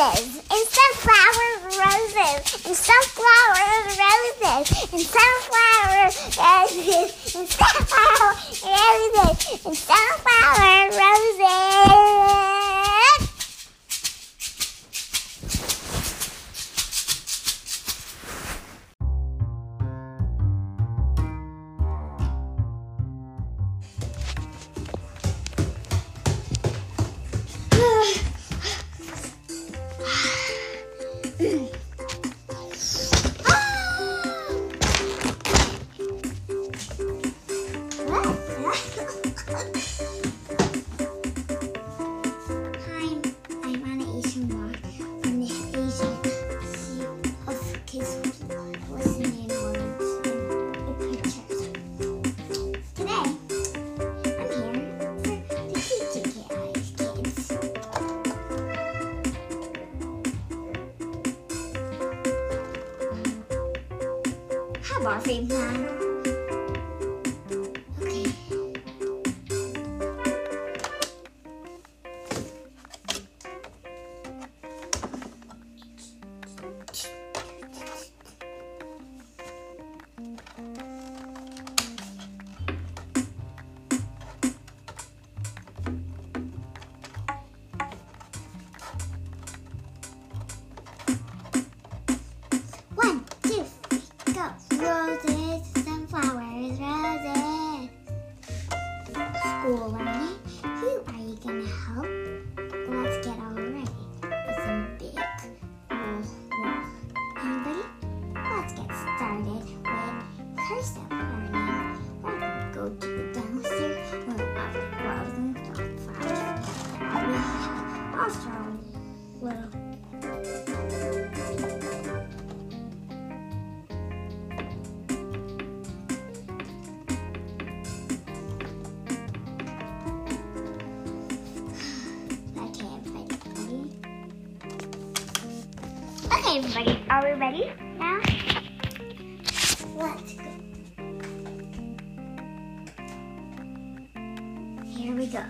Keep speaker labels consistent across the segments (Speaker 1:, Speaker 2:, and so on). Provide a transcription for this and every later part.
Speaker 1: and Our theme Roses, sunflowers, roses. School Okay, everybody. Are we ready now? Let's go. Here we go.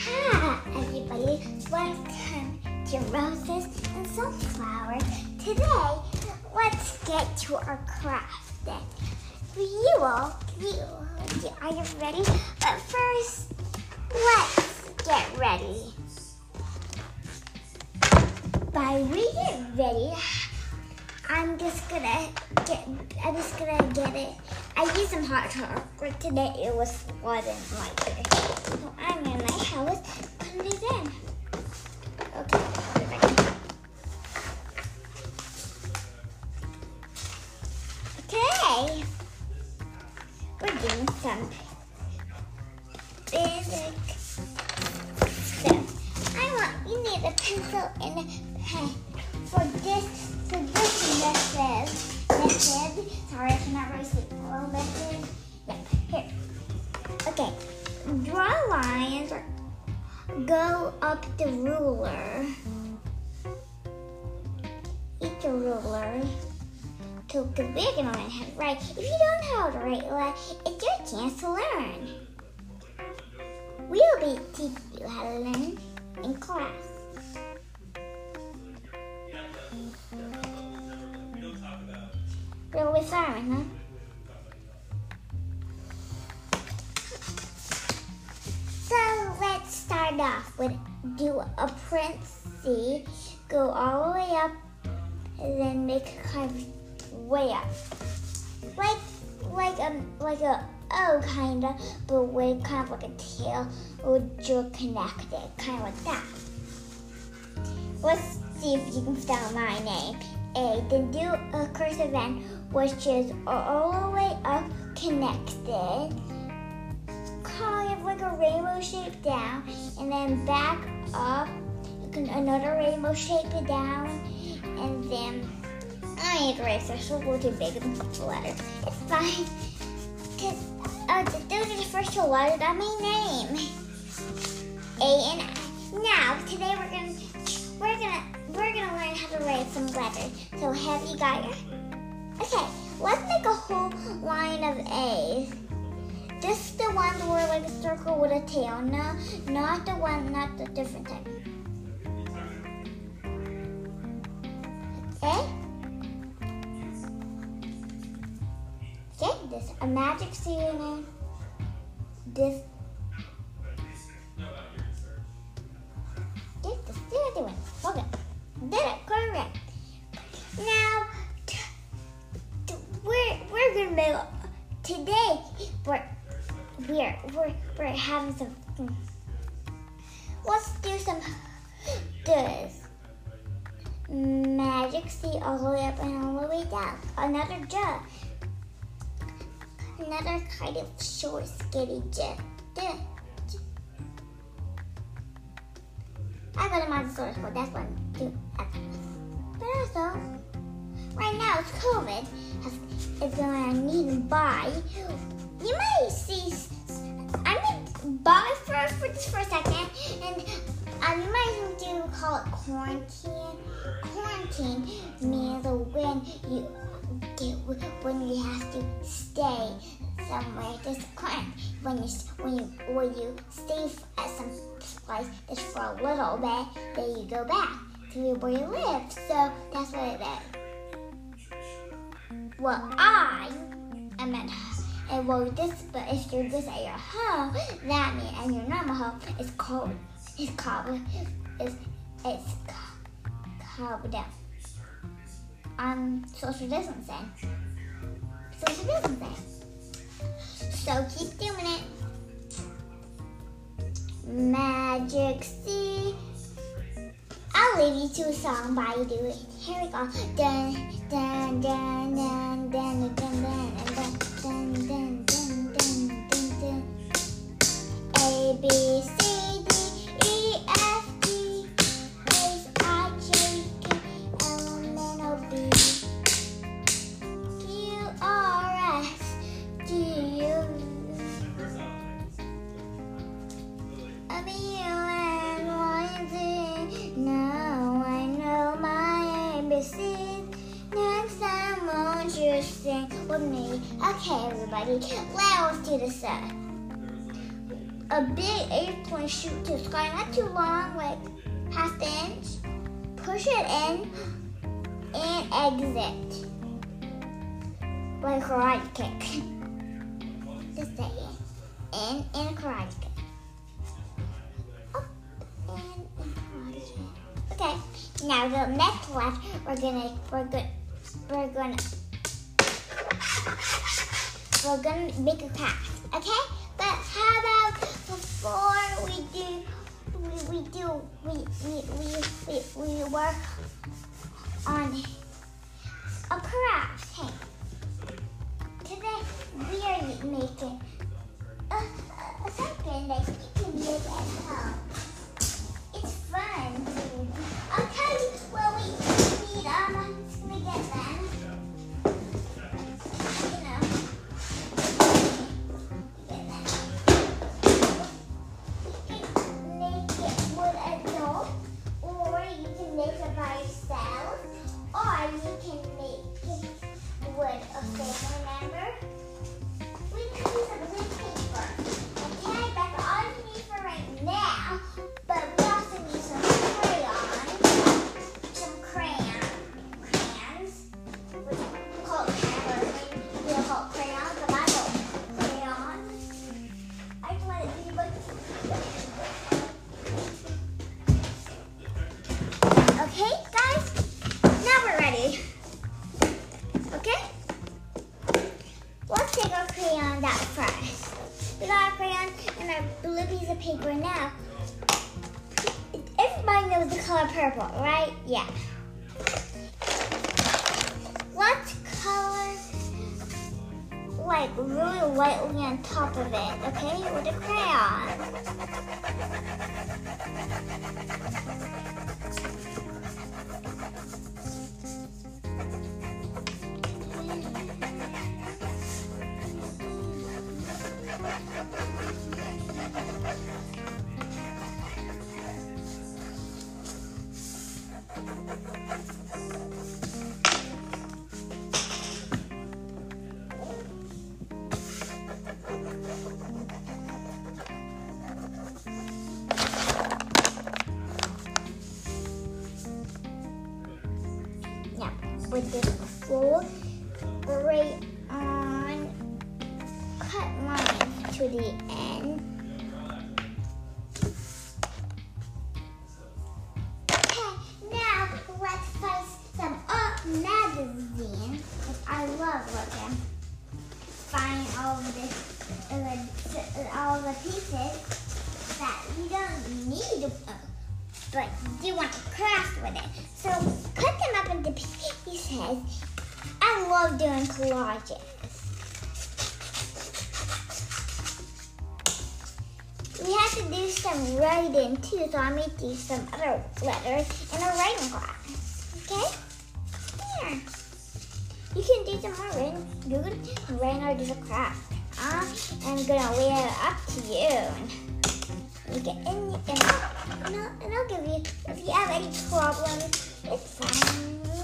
Speaker 1: Hi, everybody. Welcome to Roses and Sunflowers. Today, let's get to our craft. For you all, you, are you ready? But first, let's get ready. By we get ready, I'm just gonna get. I'm just gonna get it. I used some hot chocolate today. It was flooding like this. So I'm gonna help us put it in. Because we're gonna learn how to write. If you don't know how to write, well, it's your chance to learn. We'll be teaching you how to learn in class. Really sorry, huh? So let's start off with do a print C, go all the way up, and then make a of way up, like like a like a oh, O kind of, but with kind of like a tail with your connected, kind of like that. Let's see if you can spell my name. A. Then do a cursive N, which is all the way up connected kind of like a rainbow shape down, and then back up, another rainbow shape down, and then I need so we'll do big letters. It's fine. Cause uh, those are the first two letters of my name. A and I. Now today we're gonna we're gonna we're gonna learn how to write some letters. So have you got your Okay, let's make a whole line of A's. Just the ones where like a circle with a tail. No, not the one, not the different type. Okay? A magic. This. This, of short, skinny. Duh. I got a Montessori school. That's one. Two. But also, right now it's COVID. It's going on need to buy. You might see. I mean, buy first for just for a second, and um, you might do call it quarantine. Quarantine means when you when you have to stay somewhere. Just quarantine when you when you when you stay at some place just for a little bit, then you go back to where you live. So that's what it is. Well, I am at and well this but if you're just at your home, that means and your normal home is called it's called it's it's called down. Um social distancing. Social distancing. So keep doing it. Magic C. I'll leave you to a song while you do it. Here we go. Dun dun dun dun dun dun dun dun dun dun dun dun dun dun. A B C me? Okay, everybody, let's do this. Uh, a big eight-point shoot to sky, not too long, like half inch. Push it in and exit, like a karate kick. Just say it. In and karate kick. Okay. Now the next left, we're gonna we're gonna we're gonna we're gonna make a pass. Okay. But how about before we do we, we do we we, we we we work on a craft. Hey. Today we are making a, a something that you can make at home. It's fun. Like really lightly on top of it, okay? With a crayon. All the pieces that you don't need to but you want to craft with it. So cut them up into pieces. I love doing collages. We have to do some writing too, so I may do some other letters in a writing class. Okay? Here. You can do some more writing. You can write or do a craft. I'm gonna leave it up to you. You get in, you and I'll, and I'll give you, if you have any problems, it's fine.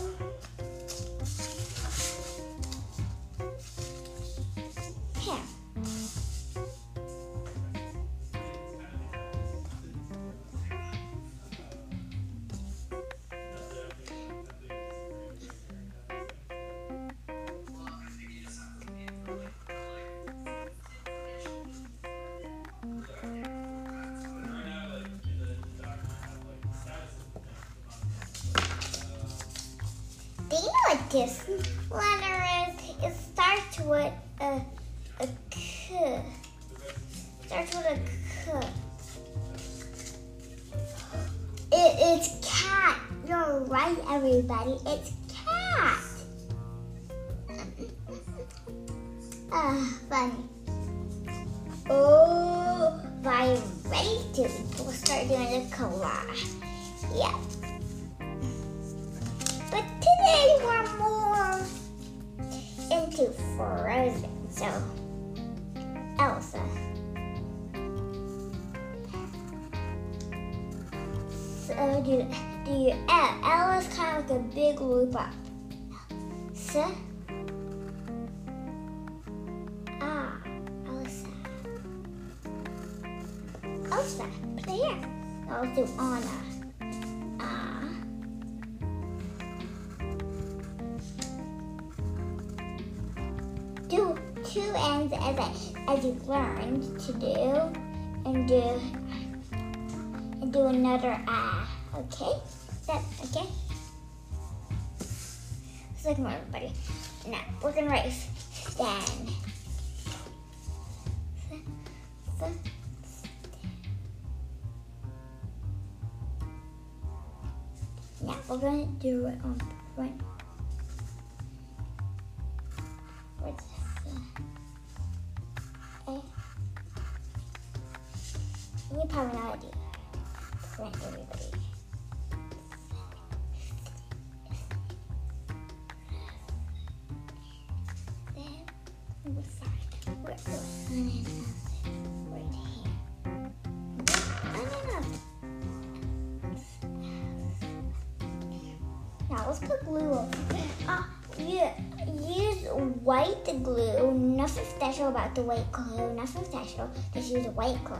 Speaker 1: This letter is. It starts with a, a K. Starts with a K. It, it's cat. You're right, everybody. It's cat. Ah, uh, funny. Oh, by to we'll start doing the collage. Yeah. But today more into Frozen, so Elsa. So do do you L? Is kind of like a big loop up. So ah Elsa. Elsa. Put here. I'll do Anna. Two ends as, I, as you learned to do and do and do another ah. Okay? That okay? Second one, everybody. Now we're gonna write stand. Now we're gonna do it on front. White glue. Nothing special about the white glue. Nothing special. Just use white glue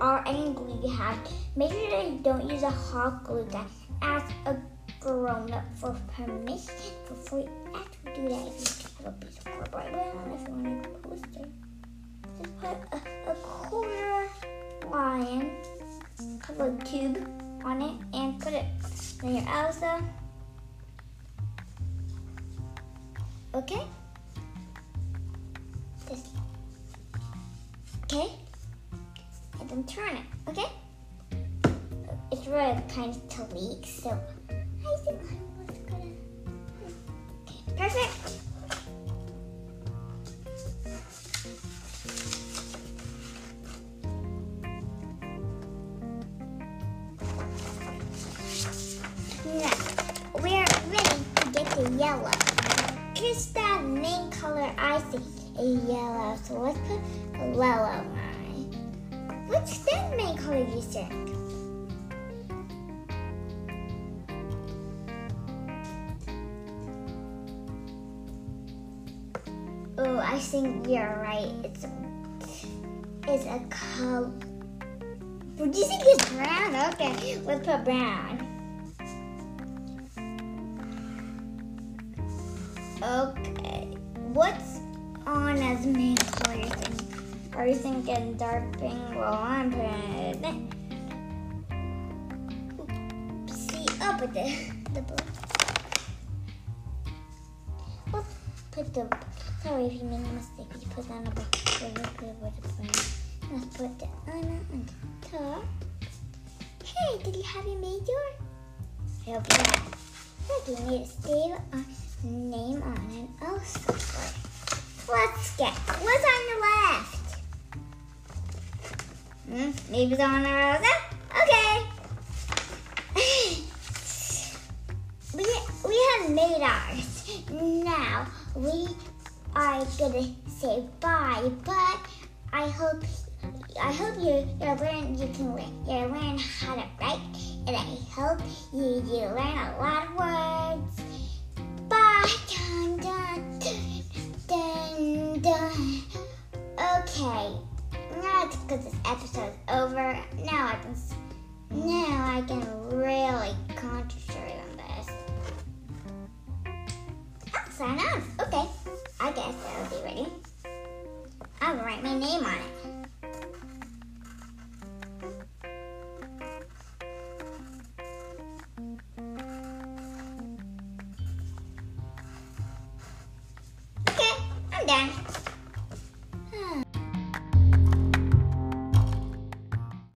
Speaker 1: or any glue you have. Make sure that you don't use a hot glue gun. Ask a grown up for permission before you actually do that. If you have a piece of cardboard, but if you want to post it, just put a, a quarter line, a little tube on it, and put it your Elsa. Okay? This. Okay? and then turn it, okay? It's really kind of to leak, so I think I was gonna. Okay, perfect. Think is yellow, so let's put a yellow What's that main color you think? Oh, I think you're right. It's a, it's a color. Do you think it's brown? Okay, let's put brown. Okay, you thinking dark pink? while I'm putting it. See, oh, I'll put the, the blue. Let's put the, sorry if you made a mistake, you put on the book. Let's put the Anna on the top. Hey, did you have you made yours? I hope you have. Look, you need to save a name on it also. Let's get, what's on the left? Hmm, maybe it's on the Rosa? Okay. we, we have made ours. Now, we are gonna say bye, but I hope I hope you you learn you can learn you learn how to write, and I hope you you learn a lot of words. Because this episode's over, now I can now I can really concentrate on this. Oh, sign off. Okay, I guess that'll be ready. I'll write my name on it.